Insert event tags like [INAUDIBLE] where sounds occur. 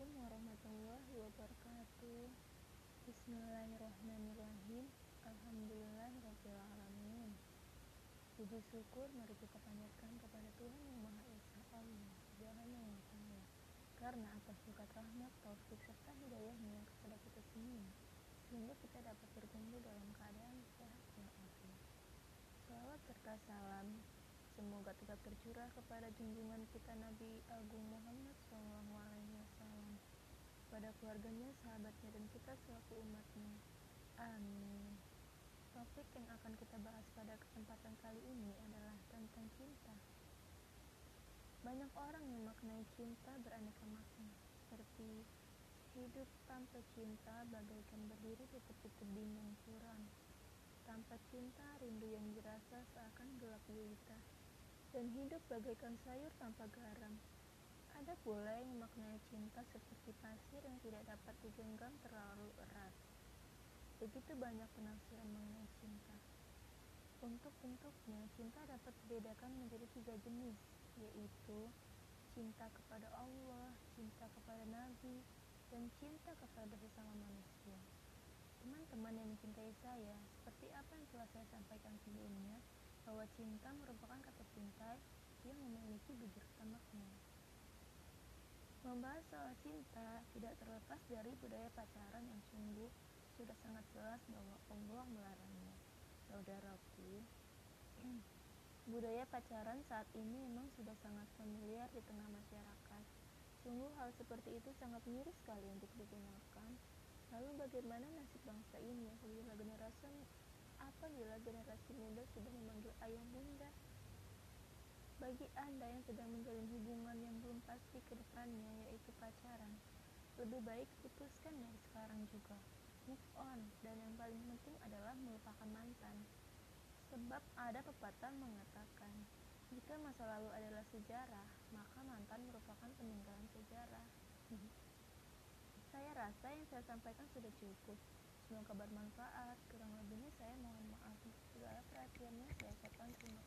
Assalamualaikum warahmatullahi wabarakatuh. Bismillahirrahmanirrahim. Alhamdulillahirrahmanirrahim Puji syukur mari kita panjatkan kepada Tuhan Yang Maha Esa Allah Subhanahu wa ta'ala. Karena atas berkat rahmat, taufik serta hidayahnya kepada kita semua Sehingga kita dapat berkumpul dalam keadaan sehat walafiat. Salawat serta salam Semoga tetap tercurah kepada junjungan kita Nabi Agung Muhammad pada keluarganya, sahabatnya, dan kita selaku umatnya. Amin. Topik yang akan kita bahas pada kesempatan kali ini adalah tentang cinta. Banyak orang yang maknai cinta beraneka makna, seperti hidup tanpa cinta bagaikan berdiri di tepi tebing yang curam. Tanpa cinta, rindu yang dirasa seakan gelap gulita dan hidup bagaikan sayur tanpa garam. Ada pula yang memaknai cinta seperti pasir yang tidak dapat digenggam terlalu erat. Begitu banyak penafsiran mengenai cinta. Untuk bentuknya, cinta dapat dibedakan menjadi tiga jenis, yaitu cinta kepada Allah, cinta kepada Nabi, dan cinta kepada sesama manusia. Teman-teman yang mencintai saya, seperti apa yang telah saya sampaikan sebelumnya, bahwa cinta merupakan kata cinta yang memiliki beberapa makna. Membahas soal cinta tidak terlepas dari budaya pacaran yang sungguh sudah sangat jelas bahwa Allah melarangnya. Saudaraku, [CLEARS THROAT] budaya pacaran saat ini memang sudah sangat familiar di tengah masyarakat. Sungguh hal seperti itu sangat miris sekali untuk digunakan. Lalu bagaimana nasib bangsa ini apabila generasi apabila generasi muda sudah memanggil ayah bunda. Bagi Anda yang sedang menjalin hubungan yang belum pasti ke depannya, yaitu pacaran, lebih baik putuskan dari sekarang juga. Move on, dan yang paling penting adalah melupakan mantan. Sebab ada pepatah mengatakan, jika masa lalu adalah sejarah, maka mantan merupakan peninggalan sejarah. saya rasa yang saya sampaikan sudah cukup. Semoga bermanfaat. Kurang lebihnya saya mohon maaf. Segala perhatiannya saya ucapkan terima.